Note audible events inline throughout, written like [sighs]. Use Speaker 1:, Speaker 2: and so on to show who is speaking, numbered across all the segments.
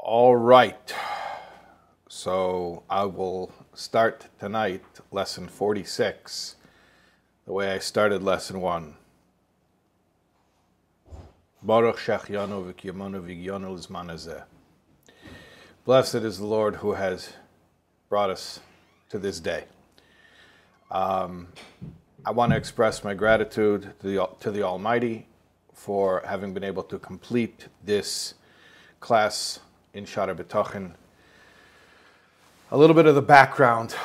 Speaker 1: All right. So I will start tonight lesson 46 the way I started lesson 1. Baruch Shachianu v'kiyamanu v'gyanu l'zman Blessed is the Lord who has brought us to this day. Um, I want to express my gratitude to the, to the Almighty for having been able to complete this class in Shaar HaBitachon. A little bit of the background.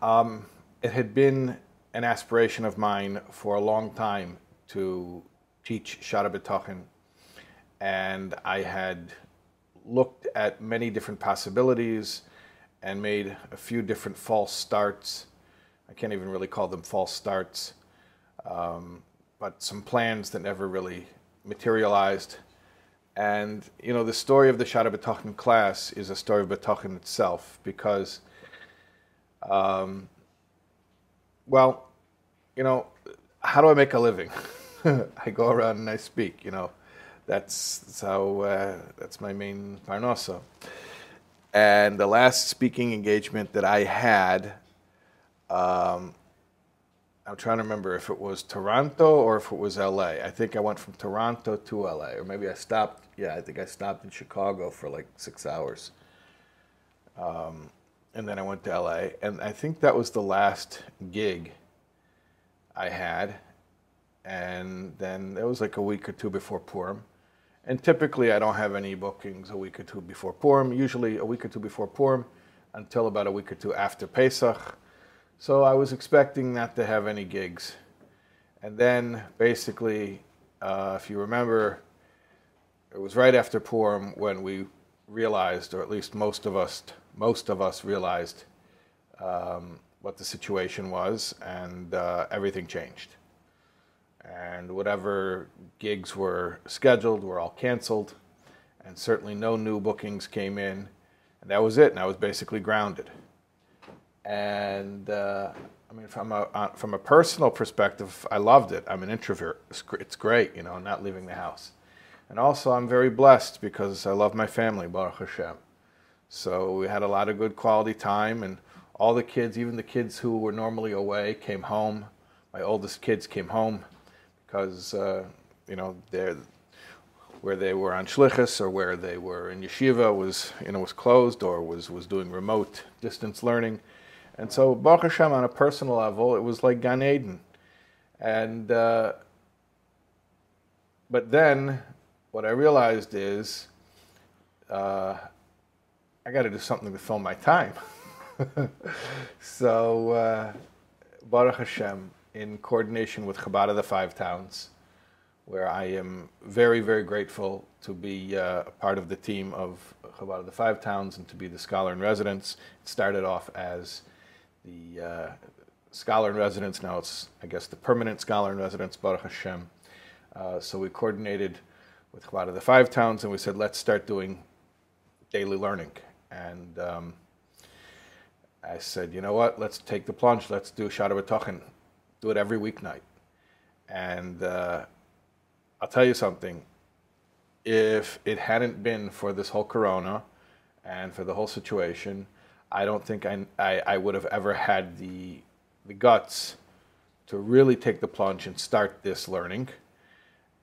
Speaker 1: Um, it had been an aspiration of mine for a long time to teach Shaar HaBitachon, and I had looked at many different possibilities and made a few different false starts. I can't even really call them false starts, um, but some plans that never really materialized. And you know, the story of the Shaar HaBitachon class is a story of B'Tochin itself because, um, well, you know, how do I make a living? [laughs] I go around and I speak. You know, that's, that's how uh, that's my main parnasa. And the last speaking engagement that I had, um, I'm trying to remember if it was Toronto or if it was LA. I think I went from Toronto to LA, or maybe I stopped. Yeah, I think I stopped in Chicago for like six hours. Um, and then I went to LA, and I think that was the last gig I had. And then it was like a week or two before Purim. And typically, I don't have any bookings a week or two before Purim, usually a week or two before Purim until about a week or two after Pesach so I was expecting not to have any gigs. And then basically, uh, if you remember, it was right after Purim when we realized, or at least most of us, most of us realized um, what the situation was, and uh, everything changed. And whatever gigs were scheduled were all canceled, and certainly no new bookings came in. And that was it, and I was basically grounded. And uh, I mean, from a uh, from a personal perspective, I loved it. I'm an introvert. It's, it's great, you know, not leaving the house. And also, I'm very blessed because I love my family, Baruch Hashem. So we had a lot of good quality time, and all the kids, even the kids who were normally away, came home. My oldest kids came home because uh, you know they're where they were on shlichus or where they were in yeshiva was you know was closed or was was doing remote distance learning. And so, Baruch Hashem, on a personal level, it was like Gan Eden. And, uh, but then what I realized is uh, I got to do something to fill my time. [laughs] so, uh, Baruch Hashem, in coordination with Chabad of the Five Towns, where I am very, very grateful to be uh, part of the team of Chabad of the Five Towns and to be the scholar in residence. It started off as the uh, scholar in residence. Now it's, I guess, the permanent scholar in residence, Baruch Hashem. Uh, so we coordinated with Chabad of the Five Towns and we said, let's start doing daily learning. And um, I said, you know what, let's take the plunge, let's do Shaar HaBitachon, do it every weeknight. And uh, I'll tell you something, if it hadn't been for this whole corona and for the whole situation, I don't think I, I, I would have ever had the, the guts to really take the plunge and start this learning.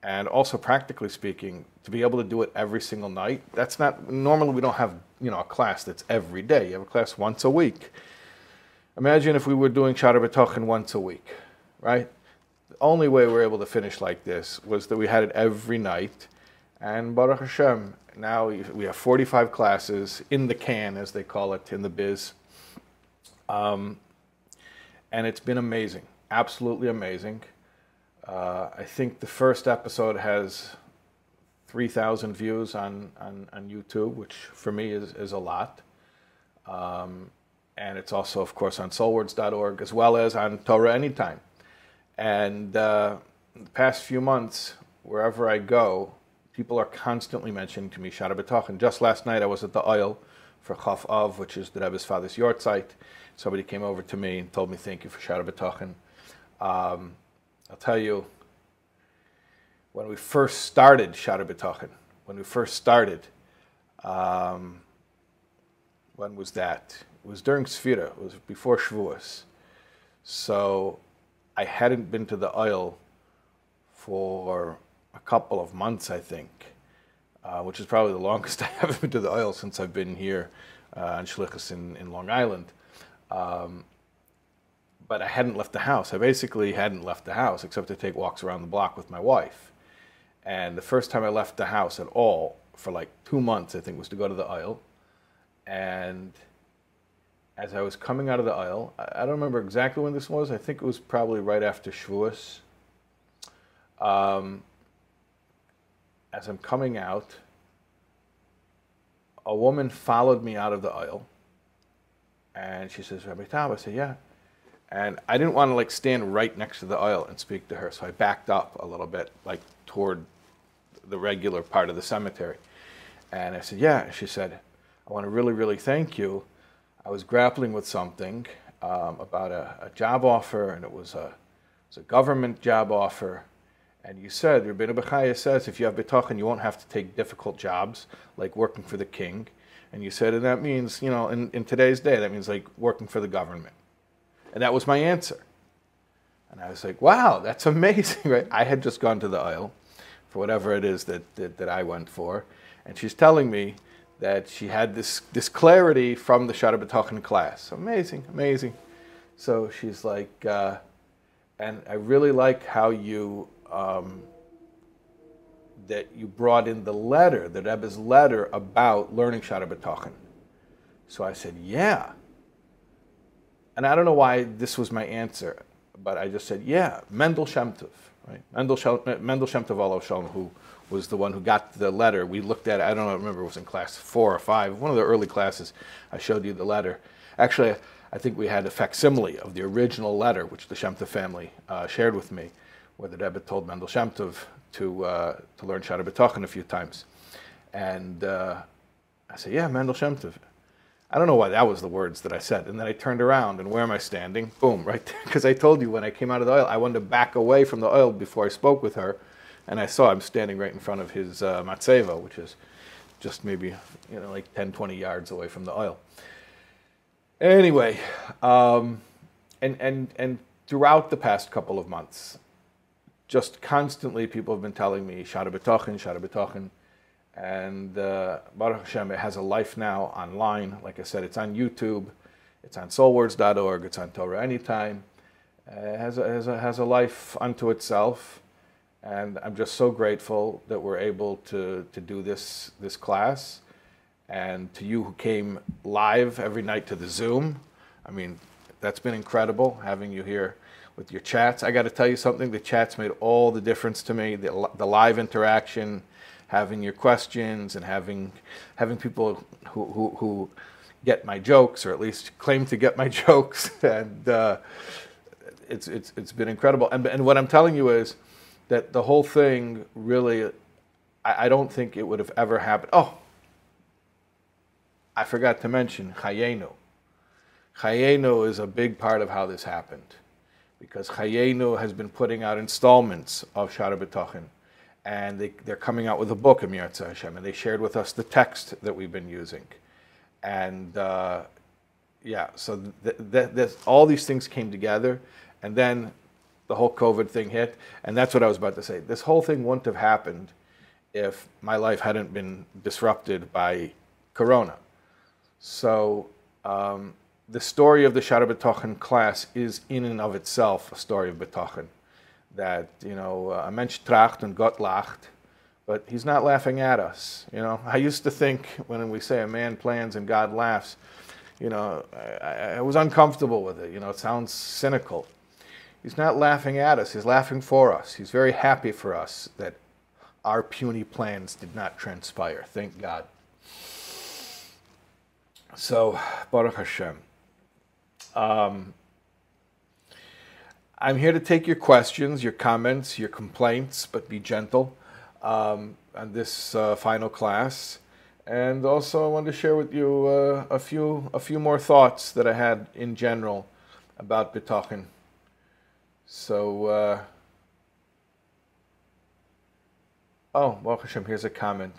Speaker 1: And also, practically speaking, to be able to do it every single night, that's not, normally we don't have, you know, a class that's every day. You have a class once a week. Imagine if we were doing B'Tochin once a week, right? The only way we were able to finish like this was that we had it every night. And Baruch Hashem, now we have 45 classes in the can, as they call it in the biz. Um, and it's been amazing, absolutely amazing. Uh, I think the first episode has 3,000 views on, on, on, YouTube, which for me is, is a lot. Um, and it's also, of course, on soulwords.org as well as on Torah Anytime. And uh, the past few months, wherever I go, people are constantly mentioning to me Shara And Just last night I was at the Ohel for Chaf Av, which is the Rebbe's father's yahrzeit. Somebody came over to me and told me thank you for Shaar HaBitachon. Um, I'll tell you, when we first started Shara when we first started, Um, when was that? It was during Sfira. It was before Shavuos. So I hadn't been to the Ohel for a couple of months, I think, uh, which is probably the longest [laughs] I haven't been to the Ohel since I've been here uh, on Shlichus in, in Long Island. Um, but I hadn't left the house. I basically hadn't left the house except to take walks around the block with my wife. And the first time I left the house at all for like two months, I think, was to go to the Ohel. And as I was coming out of the Ohel, I don't remember exactly when this was. I think it was probably right after Shavuos. Um, as I'm coming out, a woman followed me out of the Ohel, and she says, "Rabbi Taub," I said, "Yeah." And I didn't want to like stand right next to the Ohel and speak to her, so I backed up a little bit, like toward the regular part of the cemetery. And I said, Yeah. She said, I want to really, really thank you. I was grappling with something um, about a, a, job offer, and it was a, it was a government job offer. And you said, Rabbeinu Bechaya says, if you have bitachon, you won't have to take difficult jobs like working for the king. And you said, and that means, you know, in, in today's day, that means like working for the government. And that was my answer. And I was like, wow, that's [laughs] amazing, right? I had just gone to the Ohel for whatever it is that, that, that I went for. And she's telling me that she had this, this clarity from the Shaar HaBitachon class. Amazing, amazing. So she's like, uh, and I really like how you, um, that you brought in the letter, the Rebbe's letter about learning Shaar HaBitachon. So I said, yeah and I don't know why this was my answer, but I just said, yeah, Mendel Shemtov, right? Mendel Shem, Mendel Shem Tov Shalom, who was the one who got the letter. We looked at it, I don't know, I remember it was in class four or five, one of the early classes, I showed you the letter. Actually, I think we had a facsimile of the original letter, which the Shemtov family uh, shared with me, where the Rebbe told Mendel Shemtov to, uh, to learn Shaar HaBitachon a few times. And uh, I said, yeah, Mendel Shem Tov. I don't know why that was the words that I said. And then I turned around, and where am I standing? Boom, [laughs] right there. Because I told you when I came out of the Ohel, I wanted to back away from the Ohel before I spoke with her. And I saw I'm standing right in front of his uh, matzeva, which is just maybe you know like 10, 20 yards away from the Ohel. Anyway, um, and and and throughout the past couple of months, just constantly people have been telling me Shaar HaBitachon, Shaar HaBitachon and uh, Baruch Hashem, it has a life now online. Like I said, it's on YouTube, it's on soulwords.org, it's on Torah Anytime. Uh, it has a, has, a, has a life unto itself. And I'm just so grateful that we're able to, to do this, this class. And to you who came live every night to the Zoom, I mean, that's been incredible having you here with your chats. I got to tell you something the chats made all the difference to me. The, the live interaction, having your questions and having having people who, who, who get my jokes or at least claim to get my [laughs] jokes. And uh, it's, it's, it's been incredible. And, and what i'm telling you is that the whole thing really I, I don't think it would have ever happened. Oh i forgot to mention chayenu chayenu is a big part of how this happened because chayenu has been putting out installments of Shaar HaBitachon and they, they're coming out with a book, Amir Hashem, and they shared with us the text that we've been using. And uh, yeah, so th- th- th- all these things came together, and then the whole COVID thing hit, and that's what I was about to say. This whole thing wouldn't have happened if my life hadn't been disrupted by Corona. So um, the story of the Shaar HaBitachon class is in and of itself a story of B'tachin that, you know, a Mensch tracht and Gott lacht, but he's not laughing at us. You know, I used to think when we say a man plans and God laughs, you know, I, I was uncomfortable with it. You know, it sounds cynical. He's not laughing at us, he's laughing for us. He's very happy for us that our puny plans did not transpire. Thank God. So, Baruch Hashem. Um, I'm here to take your questions, your comments, your complaints, but be gentle um, on this uh, final class. And also, I wanted to share with you uh, a few a few more thoughts that I had in general about bitachon. So, uh, oh, Baruch Hashem, here's a comment.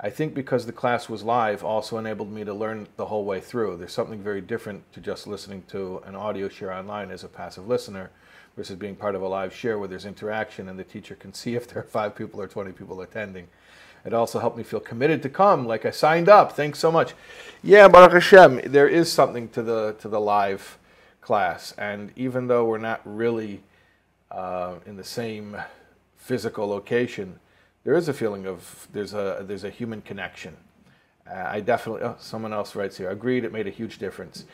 Speaker 1: I think because the class was live also enabled me to learn the whole way through. There's something very different to just listening to an audio share online as a passive listener versus being part of a live share where there's interaction and the teacher can see if there are five people or 20 people attending. It also helped me feel committed to come, like I signed up. Thanks so much. Yeah, Baruch Hashem, there is something to the to the live class, and even though we're not really uh, in the same physical location, there is a feeling of there's a there's a human connection. Uh, I definitely. Oh, someone else writes here. Agreed. It made a huge difference.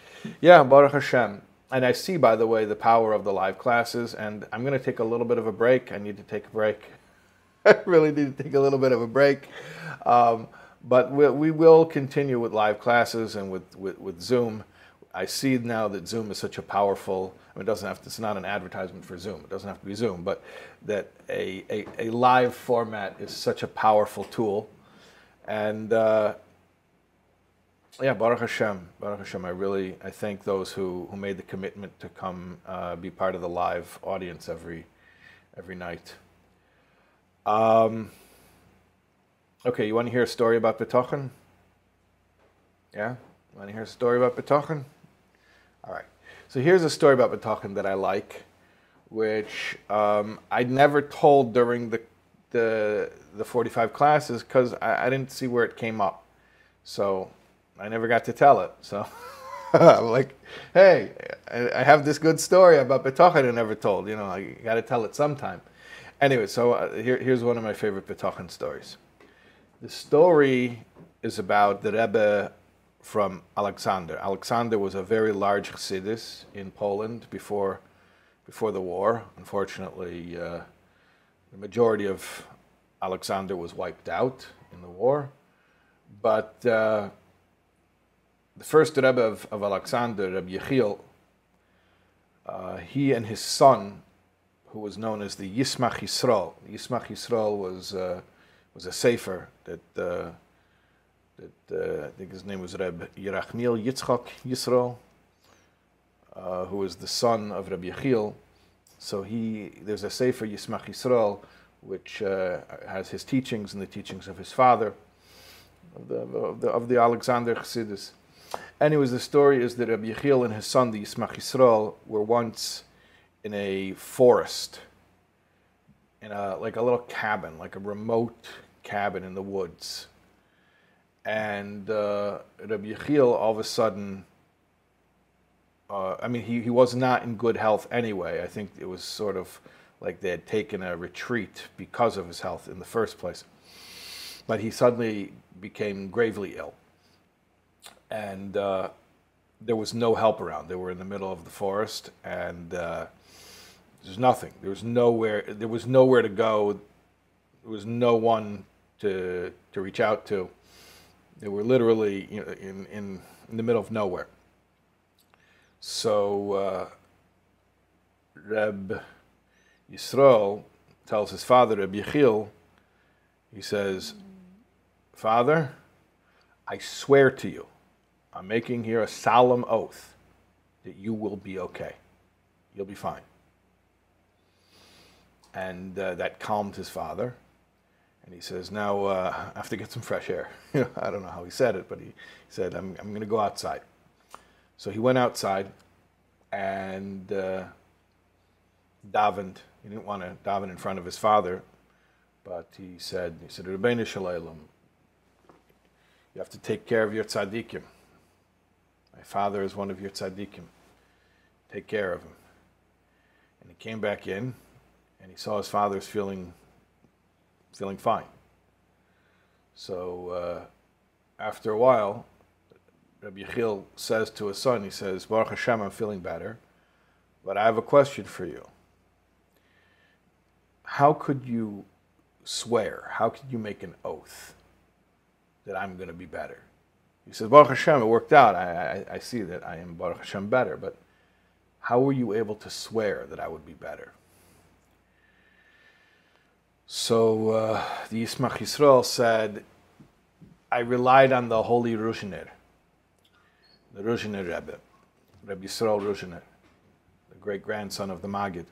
Speaker 1: Yeah, Baruch Hashem. And I see, by the way, the power of the live classes. And I'm going to take a little bit of a break. I need to take a break. [laughs] I really need to take a little bit of a break. Um, but we, we, will continue with live classes and with, with, with Zoom. I see now that Zoom is such a powerful, I mean, it doesn't have to, it's not an advertisement for Zoom. It doesn't have to be Zoom, but that a, a, a live format is such a powerful tool. And uh, yeah, Baruch Hashem, Baruch Hashem, I really, I thank those who, who made the commitment to come uh, be part of the live audience every, every night. Um, okay, you want to hear a story about Betochen? Yeah? Want to hear a story about Betochen? All right. So here's a story about Betochen that I like, which um, I never told during the the the 45 classes because I, I, didn't see where it came up. So I never got to tell it. So [laughs] I'm like, hey, I, have this good story about Betochen I never told. You know, I got to tell it sometime. Anyway, so uh, here, here's one of my favorite Betochen stories. The story is about the Rebbe from Alexander. Alexander was a very large Chassidus in Poland before, before the war. Unfortunately, uh, the majority of Alexander was wiped out in the war. But uh, the first Rebbe of, of Alexander, Rebbe Yechiel, uh, he and his son, who was known as the Yismach Yisrael, Yismach Yisrael was, uh, was a sefer that uh, that uh, I think his name was Reb Yerachmiel Yitzchak Yisrael, uh, who was the son of Reb Yechiel. So he there's a Sefer Yismach Yisrael, which uh, has his teachings and the teachings of his father, of the, of the, of the Alexander Chassidus. Anyways, the story is that Rabbi Yechiel and his son, the Yismach Yisrael, were once in a forest, in a like a little cabin, like a remote cabin in the woods and uh, Rabbi Yechiel all of a sudden, uh, I mean, he, he was not in good health anyway. I think it was sort of like they had taken a retreat because of his health in the first place. But he suddenly became gravely ill. And uh, there was no help around. They were in the middle of the forest, and uh, there's nothing. There was nowhere. There was nowhere to go. There was no one to to reach out to. They were literally you know, in, in, in the middle of nowhere. So uh, Reb Yisrael tells his father, Reb Yechiel, he says, Father, I swear to you, I'm making here a solemn oath that you will be okay. You'll be fine. And uh, that calmed his father. And he says, now uh, I have to get some fresh air. [laughs] I don't know how he said it, but he said, I'm, I'm going to go outside. So he went outside and uh, davened. He didn't want to daven in front of his father, but he said, he said, you have to take care of your tzaddikim. My father is one of your tzaddikim. Take care of him. And he came back in, and he saw his father's feeling feeling fine. So uh, after a while, Rabbi Yechiel says to his son, he says, Baruch Hashem, I'm feeling better, but I have a question for you. How could you swear, how could you make an oath that I'm going to be better? He says, Baruch Hashem, it worked out. I, I, I see that I am Baruch Hashem better, but how were you able to swear that I would be better? So uh, the Yismach Yisrael said, I relied on the holy Ruzhiner, the Ruzhiner Rebbe, Rebbe Yisrael Ruzhiner, the great grandson of the Maggid.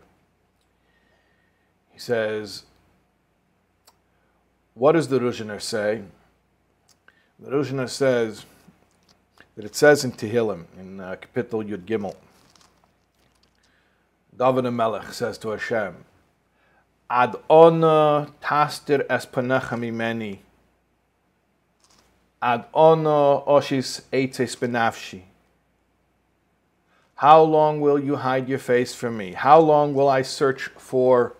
Speaker 1: He says, What does the Ruzhiner say? The Ruzhna says that it says in Tehillim, in uh, Kapitel Yud Gimel, David Melech says to Hashem, Ad ona tastir es mimeni, ad ona oshis eitzes benafshi. How long will you hide your face from me? How long will I search for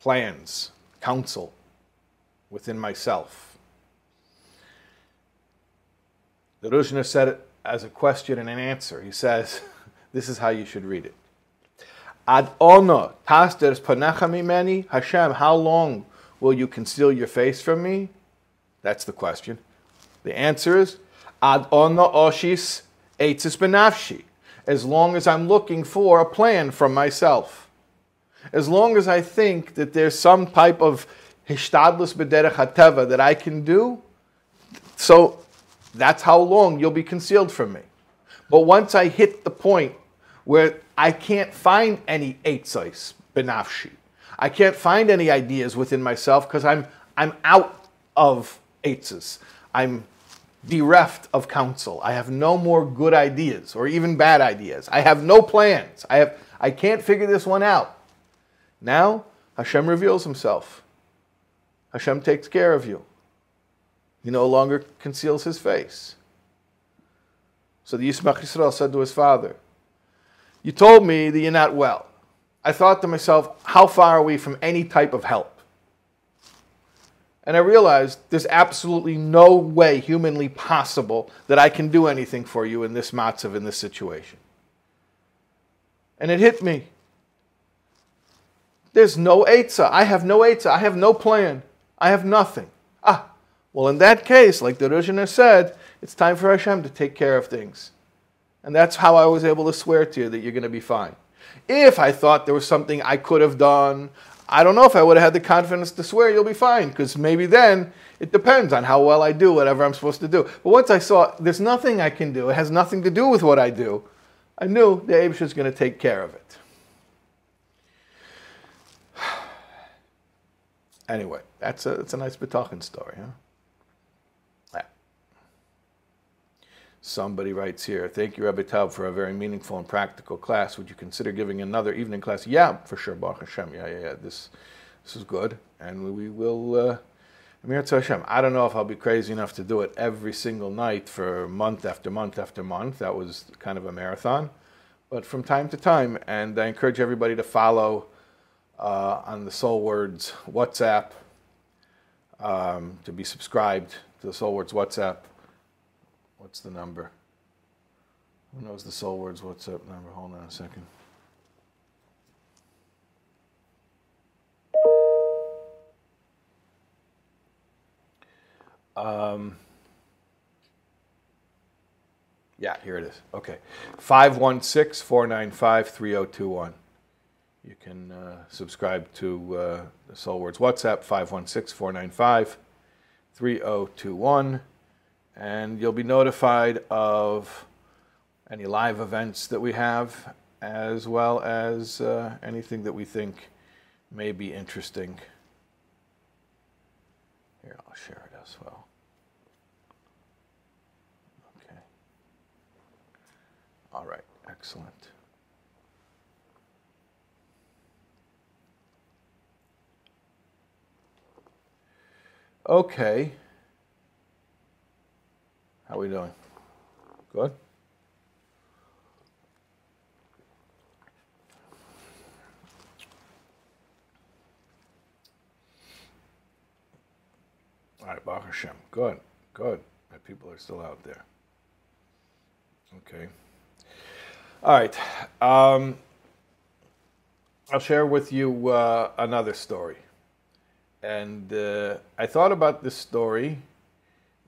Speaker 1: plans, counsel within myself? The Ruzhner said it as a question and an answer. He says, [laughs] This is how you should read it. Ad ono tasteres panecha mimeni, Hashem, how long will you conceal your face from me? That's the question. The answer is Ad ono oshis eitzis benafshi. As long as I'm looking for a plan from myself. As long as I think that there's some type of hishtadlus b'derech hateva that I can do, so that's how long you'll be concealed from me. But once I hit the point where I can't find any eitzais benafshi, I can't find any ideas within myself because I'm I'm out of eitzes. I'm bereft of counsel. I have no more good ideas or even bad ideas. I have no plans. I have I can't figure this one out. Now Hashem reveals himself. Hashem takes care of you. He no longer conceals his face. So the Yismach Yisrael said to his father, You told me that you're not well. I thought to myself, how far are we from any type of help? And I realized there's absolutely no way humanly possible that I can do anything for you in this matzav, in this situation. And it hit me. There's no Eitzah. I have no Eitzah. I have no plan. I have nothing. Ah, well, in that case, like the Ruzhner said, it's time for Hashem to take care of things. And that's how I was able to swear to you that you're going to be fine. If I thought there was something I could have done, I don't know if I would have had the confidence to swear you'll be fine, because maybe then it depends on how well I do whatever I'm supposed to do. But once I saw there's nothing I can do, it has nothing to do with what I do, I knew the Abish is going to take care of it. [sighs] Anyway, that's a, that's a nice B'tachin story, huh? Somebody writes here, thank you, Rabbi Taub, for a very meaningful and practical class. Would you consider giving another evening class? Yeah, for sure, Baruch Hashem. Yeah, yeah, yeah. This, this is good. And we will, uh, Hashem. I don't know if I'll be crazy enough to do it every single night for month after month after month. That was kind of a marathon. But from time to time, and I encourage everybody to follow uh, on the Soul Words WhatsApp um, to be subscribed to the Soul Words WhatsApp. What's the number? Who knows the Soul Words WhatsApp number? Hold on a second. Um, yeah, here it is. Okay. 516 495 3021. You can uh, subscribe to uh, the Soul Words WhatsApp, 516 495 3021, and you'll be notified of any live events that we have, as well as uh, anything that we think may be interesting. Here, I'll share it as well. Okay. All right, excellent. Okay. How are we doing? Good? All right, Baruch Hashem. Good, good. My people are still out there. Okay. All right. Um, I'll share with you uh, another story. And uh, I thought about this story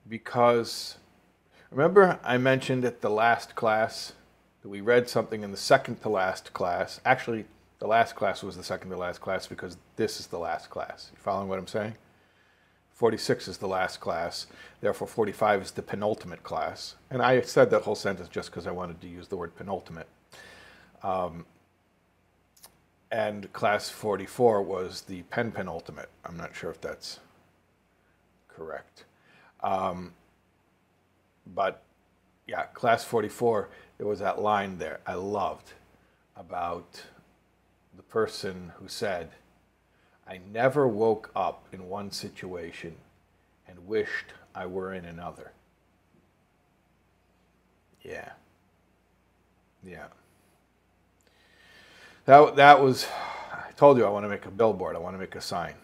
Speaker 1: because remember I mentioned at the last class that we read something in the second to last class. Actually, the last class was the second to last class because this is the last class. You following what I'm saying? 46 is the last class, therefore 45 is the penultimate class. And I said that whole sentence just because I wanted to use the word penultimate. Um, and class 44 was the pen penultimate. I'm not sure if that's correct. Um, but yeah, class 44, there was that line there I loved about the person who said, I never woke up in one situation and wished I were in another. Yeah. Yeah. That, that was, I told you I want to make a billboard, I want to make a sign.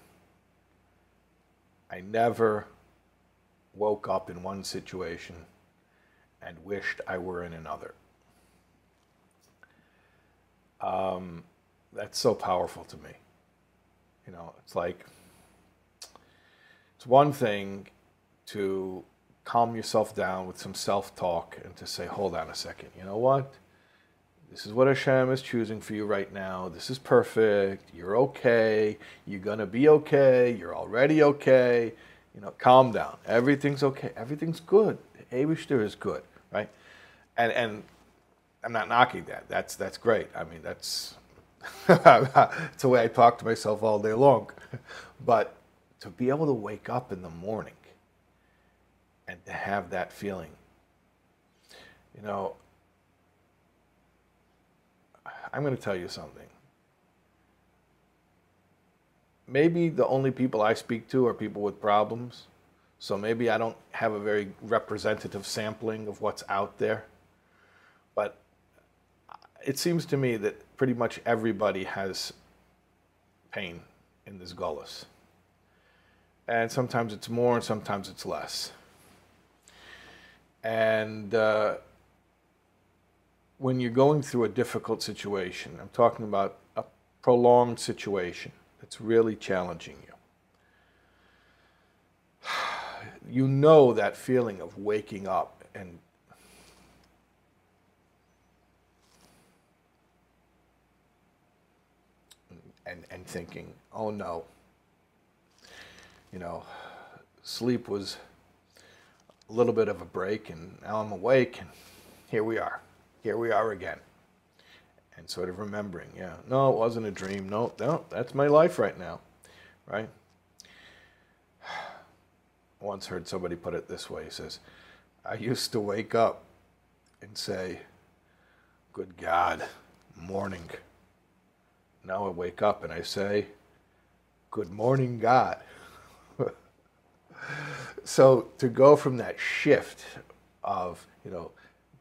Speaker 1: I never woke up in one situation and wished I were in another. Um, that's so powerful to me. You know, it's like, it's one thing to calm yourself down with some self talk and to say, hold on a second, you know what? This is what Hashem is choosing for you right now. This is perfect. You're okay. You're going to be okay. You're already okay. You know, calm down. Everything's okay. Everything's good. Abishter is good, right? And and I'm not knocking that. That's that's great. I mean, that's [laughs] it's the way I talk to myself all day long. But to be able to wake up in the morning and to have that feeling, you know, I'm going to tell you something. Maybe the only people I speak to are people with problems. So maybe I don't have a very representative sampling of what's out there. But it seems to me that pretty much everybody has pain in this gullus. And sometimes it's more and sometimes it's less. And uh, when you're going through a difficult situation, I'm talking about a prolonged situation that's really challenging you. You know that feeling of waking up and and, and thinking, oh no, you know, sleep was a little bit of a break and now I'm awake and here we are here we are again. And sort of remembering, yeah, no, it wasn't a dream. No, no, that's my life right now, right? Once heard somebody put it this way. He says, I used to wake up and say, Good God, morning. Now I wake up and I say, Good morning, God. [laughs] so to go from that shift of, you know,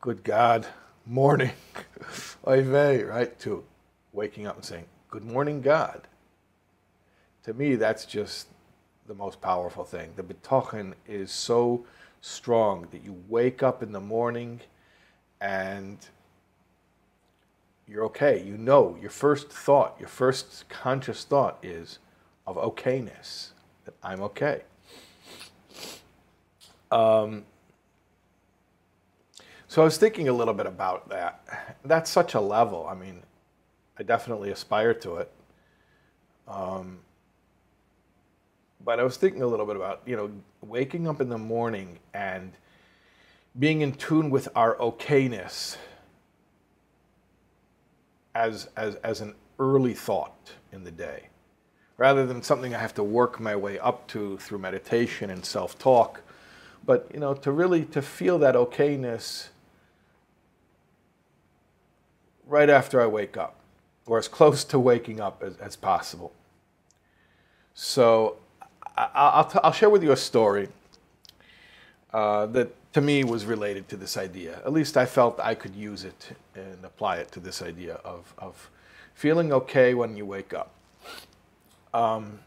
Speaker 1: good God, morning, [laughs] right, to waking up and saying, Good morning, God. To me, that's just the most powerful thing. The bitachon is so strong that you wake up in the morning and you're okay. You know, your first thought, your first conscious thought is of okayness, that I'm okay. Um, so I was thinking a little bit about that. That's such a level. I mean, I definitely aspire to it. Um, but I was thinking a little bit about, you know, waking up in the morning and being in tune with our okayness as, as, as an early thought in the day, rather than something I have to work my way up to through meditation and self-talk. But, you know, to really, to feel that okayness right after I wake up, or as close to waking up as, as possible. So I, will t- I'll share with you a story uh, that to me was related to this idea. At least I felt I could use it and apply it to this idea of, of feeling okay when you wake up. Um,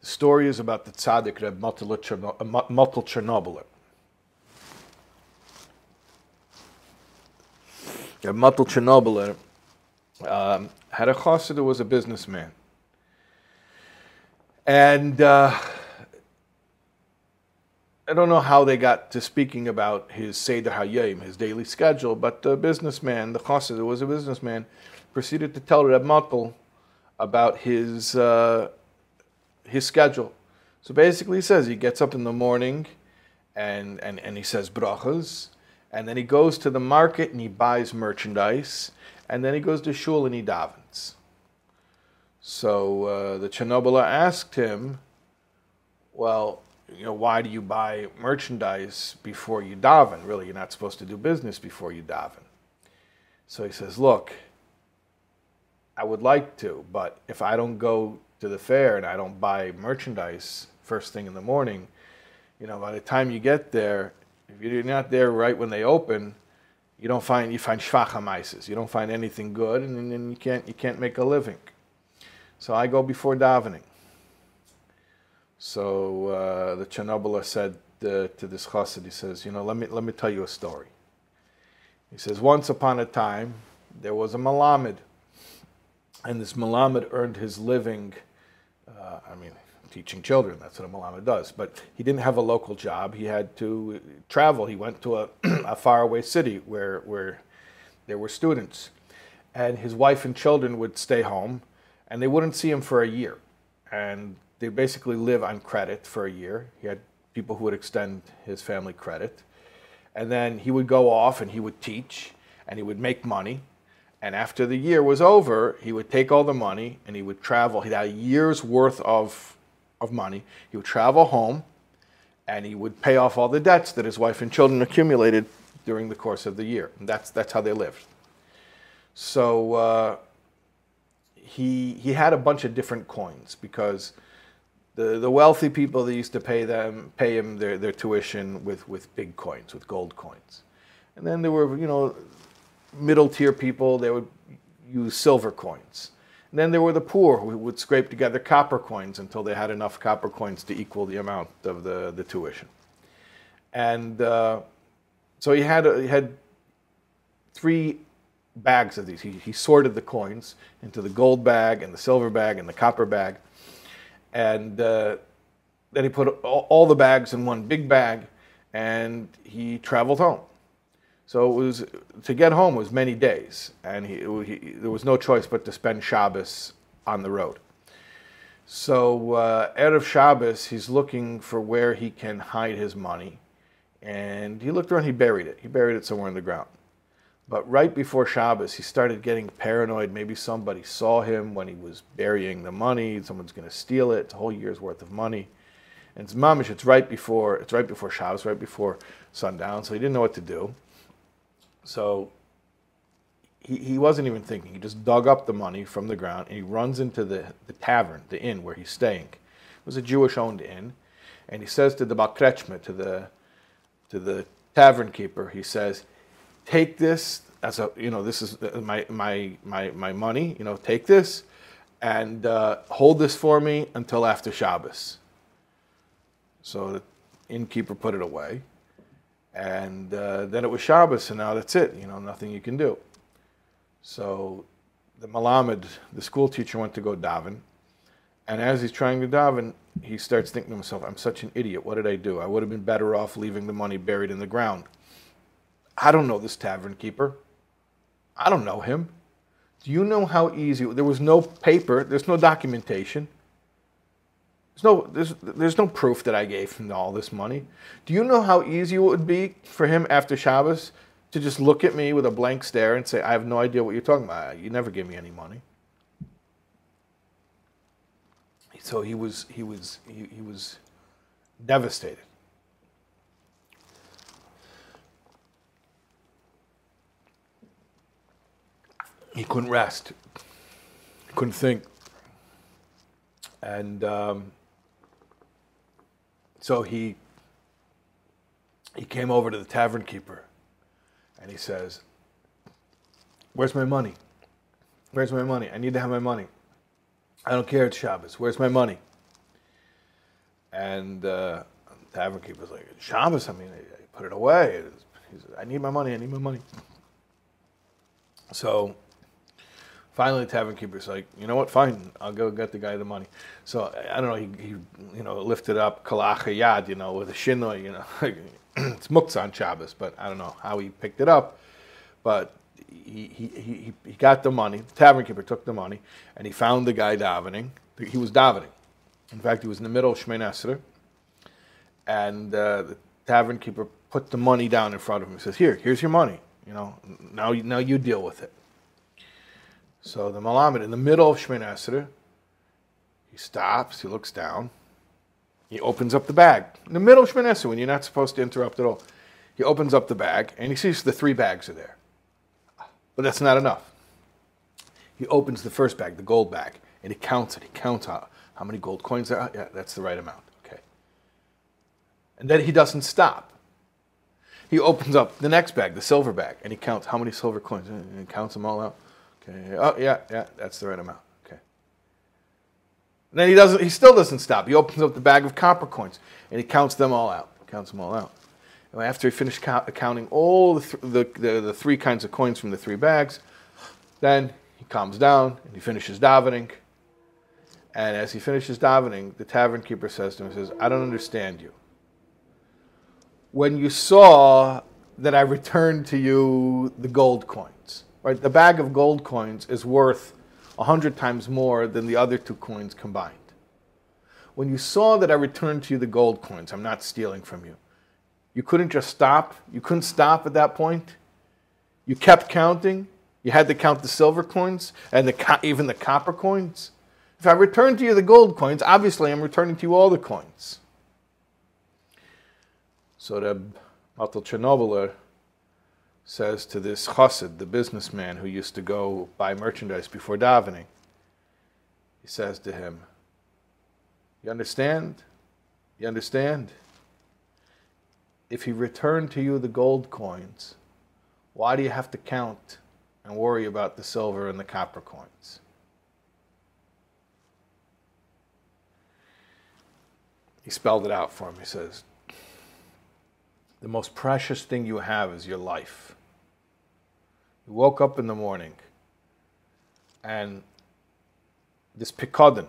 Speaker 1: the story is about the tzaddik Reb Motel Chernobyl. Matel Chernobyl um, had a chassid who was a businessman. And uh, I don't know how they got to speaking about his Seder Hayim, his daily schedule, but the businessman, the chassid who was a businessman, proceeded to tell Reb Matel about his, uh, his schedule. So basically, he says he gets up in the morning and, and, and he says brachas, and then he goes to the market and he buys merchandise, and then he goes to shul and he davens. So uh, the Chernobyler asked him, well, you know, why do you buy merchandise before you daven? Really, you're not supposed to do business before you daven. So he says, look, I would like to, but if I don't go to the fair and I don't buy merchandise first thing in the morning, you know, by the time you get there, if you're not there right when they open, you don't find you find shvachamaises. You don't find anything good, and then you can't you can't make a living. So I go before davening. So uh, the Chernobyl said uh, to this chassid, he says, you know, let me let me tell you a story. He says, once upon a time, there was a malamed, and this malamed earned his living. Uh, I mean, teaching children. That's what a malamed does. But he didn't have a local job. He had to travel. He went to a, [clears throat] a faraway city where where there were students, and his wife and children would stay home, and they wouldn't see him for a year, and they basically live on credit for a year. He had people who would extend his family credit, and then he would go off and he would teach, and he would make money. And after the year was over, he would take all the money and he would travel. He had a year's worth of of money. He would travel home and he would pay off all the debts that his wife and children accumulated during the course of the year. And that's, that's how they lived. So uh, he, he had a bunch of different coins because the, the wealthy people they used to pay them pay him their, their tuition with, with big coins, with gold coins. And then there were, you know, middle tier people, they would use silver coins. And then there were the poor who would scrape together copper coins until they had enough copper coins to equal the amount of the, the tuition. And uh, so he had, he had three bags of these. He, he sorted the coins into the gold bag and the silver bag and the copper bag. And uh, then he put all, all the bags in one big bag and he traveled home. So it was to get home was many days, and he, he, there was no choice but to spend Shabbos on the road. So uh, erev Shabbos, he's looking for where he can hide his money, and he looked around. He buried it. He buried it somewhere in the ground. But right before Shabbos, he started getting paranoid. Maybe somebody saw him when he was burying the money. Someone's going to steal it. It's a whole year's worth of money. And it's mamish. It's right before. It's right before Shabbos. Right before sundown. So he didn't know what to do. So he, he wasn't even thinking. He just dug up the money from the ground and he runs into the, the tavern, the inn where he's staying. It was a Jewish owned inn. And he says to the Bakrechma, to the, to the tavern keeper, he says, Take this as a, you know, this is my, my, my, my money, you know, take this and uh, hold this for me until after Shabbos. So the innkeeper put it away. And uh, then it was Shabbos, and now that's it. You know, nothing you can do. So the Malamed, the school teacher, went to go daven. And as he's trying to daven, he starts thinking to himself, I'm such an idiot. What did I do? I would have been better off leaving the money buried in the ground. I don't know this tavern keeper. I don't know him. Do you know how easy? There was no paper, there's no documentation. There's no, there's, there's no proof that I gave him all this money. Do you know how easy it would be for him after Shabbos to just look at me with a blank stare and say, I have no idea what you're talking about. You never gave me any money. So he was, he was, he, he was devastated. He couldn't rest. Couldn't think. And um, so he he came over to the tavern keeper and he says, Where's my money? Where's my money? I need to have my money. I don't care, it's Shabbos. Where's my money? And uh, the tavern keeper's like, Shabbos, I mean, I put it away. He says, I need my money, I need my money. So Finally, the tavern keeper's like, you know what? Fine, I'll go get the guy the money. So I don't know. He, he you know, lifted up kalacha yad, you know, with a shinoi, you know, [clears throat] it's muktzah on Shabbos, but I don't know how he picked it up. But he, he, he, he got the money. The tavern keeper took the money, and he found the guy davening. He was davening. In fact, he was in the middle of Esrei, and uh, the tavern keeper put the money down in front of him. He says, "Here, here's your money. You know, now now you deal with it." So the Malamed, in the middle of Shemoneh Esrei, he stops, he looks down, He opens up the bag in the middle of Shemon when you're not supposed to interrupt at all. He opens up the bag and he sees the three bags are there. But that's not enough. He opens the first bag, the gold bag, and he counts it. He counts how, how many gold coins there are. Yeah, that's the right amount. Okay. And then he doesn't stop. He opens up the next bag, the silver bag, and he counts how many silver coins. And counts them all out. Okay. Oh, yeah, yeah, that's the right amount. Okay. And then he doesn't. He still doesn't stop. He opens up the bag of copper coins, and he counts them all out. Counts them all out. And after he finished count, counting all the, th- the, the, the three kinds of coins from the three bags, then he calms down and he finishes davening. And as he finishes davening, the tavern keeper says to him, says, I don't understand you. When you saw that I returned to you the gold coins, right? The bag of gold coins is worth a hundred times more than the other two coins combined. When you saw that I returned to you the gold coins, I'm not stealing from you. You couldn't just stop. You couldn't stop at that point. You kept counting. You had to count the silver coins and the, even the copper coins. If I return to you the gold coins, obviously I'm returning to you all the coins. So the Mottel Chernobyler says to this chassid, the businessman who used to go buy merchandise before davening, he says to him, You understand? You understand? If he returned to you the gold coins, why do you have to count and worry about the silver and the copper coins. He spelled it out for him. He says, The most precious thing you have is your life. You woke up in the morning and this pikodin,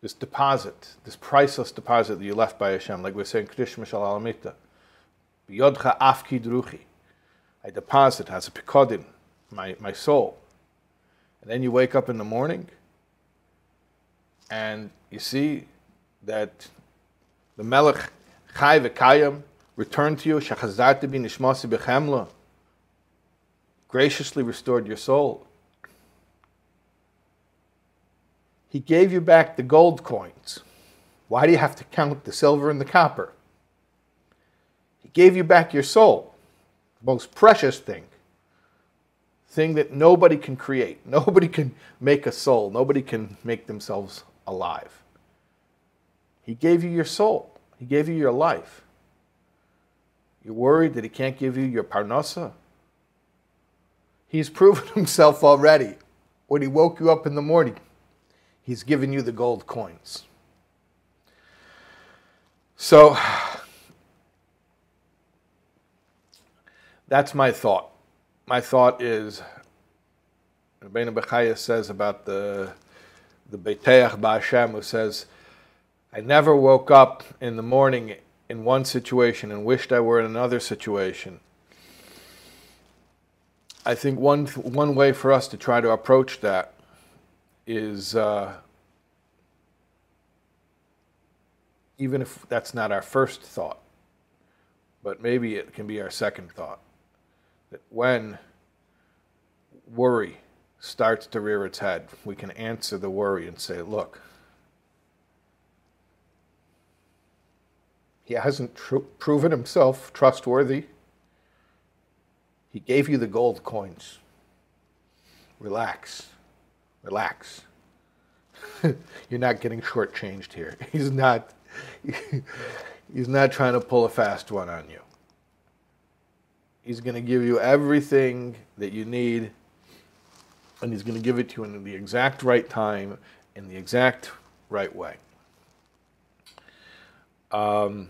Speaker 1: this deposit, this priceless deposit that you left by Hashem, like we're saying, Krish Mishal Alamita, Biyodcha Afki Druchi, I deposit as a pikodin, my, my soul. And then you wake up in the morning and you see that the Melech Chai V'Kayim returned to you, Shachazarti bi nishmasi b'chemla, graciously restored your soul. He gave you back the gold coins. Why do you have to count the silver and the copper? He gave you back your soul, the most precious thing thing that nobody can create. [laughs] Nobody can make a soul. Nobody can make themselves alive. He gave you your soul. He gave you your life. You're worried that he can't give you your parnasa? He's proven [laughs] himself already. When he woke you up in the morning, he's given you the gold coins. So, [sighs] that's my thought my thought is, Rabbeinu Bechaya says about the the Beteach Ba'Hashem, who says, I never woke up in the morning in one situation and wished I were in another situation. I think one one way for us to try to approach that is uh, even if that's not our first thought, but maybe it can be our second thought that when worry starts to rear its head, we can answer the worry and say, look, he hasn't proven himself trustworthy. He gave you the gold coins. Relax. Relax. [laughs] You're not getting shortchanged here. [laughs] He's not. [laughs] He's not trying to pull a fast one on you. He's going to give you everything that you need, and He's going to give it to you in the exact right time, in the exact right way. Um,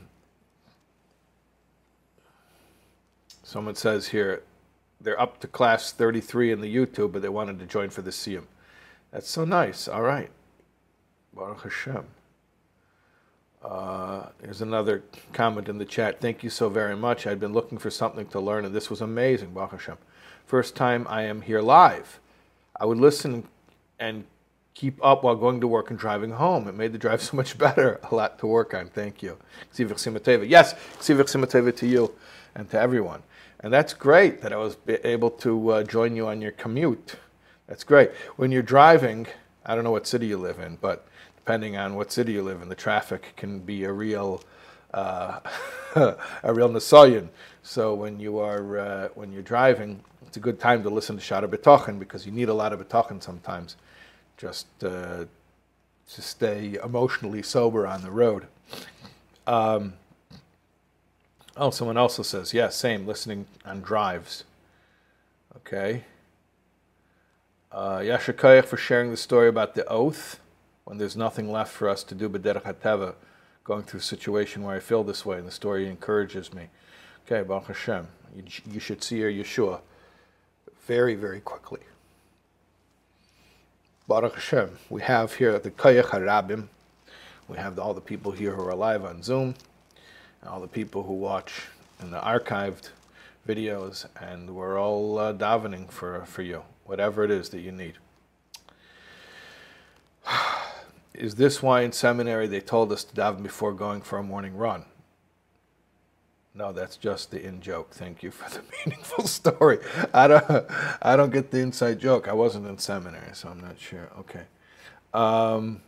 Speaker 1: someone says here, they're up to class 33 in the YouTube, but they wanted to join for the Siyum. That's so nice. All right. Baruch Hashem. Uh, here's another comment in the chat. Thank you so very much. I'd been looking for something to learn, and this was amazing, Baruch Hashem. First time I am here live. I would listen and keep up while going to work and driving home. It made the drive [laughs] so much better. A lot to work on. Thank you. Yes, to you and to everyone. And that's great that I was able to uh, join you on your commute. That's great. When you're driving, I don't know what city you live in, but depending on what city you live in, the traffic can be a real uh, [laughs] a real nasayan. So when you are uh, when you're driving, it's a good time to listen to Shaar HaBitachon because you need a lot of Bitachon sometimes, just uh, to stay emotionally sober on the road. Um, oh, someone also says, yeah, same, listening on drives. Okay. Uh, Yasher koach for sharing the story about the oath when there's nothing left for us to do but HaTeva, going through a situation where I feel this way, and the story encourages me. Okay, Baruch Hashem, you, you should see your Yeshua very, very quickly. Baruch Hashem, we have here the Kayach Harabim, we have all the people here who are alive on Zoom, all the people who watch in the archived videos, and we're all uh, davening for, for you, whatever it is that you need. [sighs] Is this why in seminary they told us to daven before going for a morning run? No, that's just the in joke. Thank you for the [laughs] meaningful story. I don't, I don't get the inside joke. I wasn't in seminary, so I'm not sure. Okay. Um,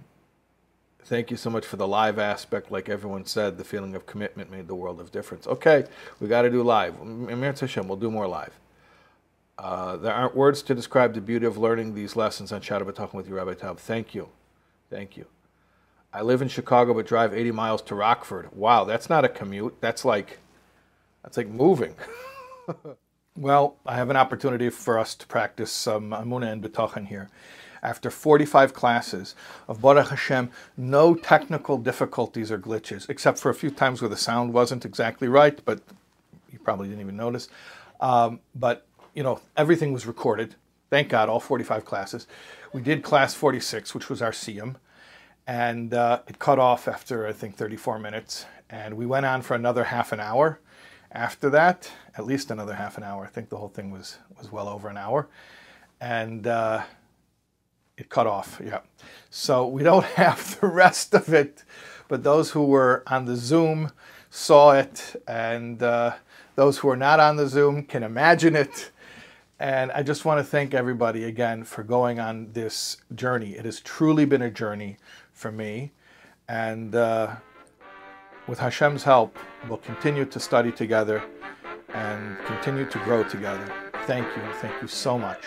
Speaker 1: thank you so much for the live aspect. Like everyone said, the feeling of commitment made the world of difference. Okay, we got to do live. Emir Hashem, we'll do more live. Uh, there aren't words to describe the beauty of learning these lessons on Shaar HaBitachon with you, Rabbi Taub. Thank you. Thank you. I live in Chicago but drive 80 miles to Rockford. Wow, that's not a commute. That's like that's like moving. [laughs] well, I have an opportunity for us to practice some Emunah and Bitachon here. After 45 classes of Baruch Hashem, no technical difficulties or glitches, except for a few times where the sound wasn't exactly right, but you probably didn't even notice. Um, but, you know, everything was recorded. Thank God, all 45 classes. We did class 46, which was our Siyum, and uh, it cut off after, I think, 34 minutes. And we went on for another half an hour after that, at least another half an hour. I think the whole thing was, was well over an hour. And uh, it cut off, yeah. So we don't [laughs] have the rest of it, but those who were on the Zoom saw it, and uh, those who are not on the Zoom can imagine it. And I just want to thank everybody again for going on this journey. It has truly been a journey for me. And uh, with Hashem's help, we'll continue to study together and continue to grow together. Thank you. Thank you so much.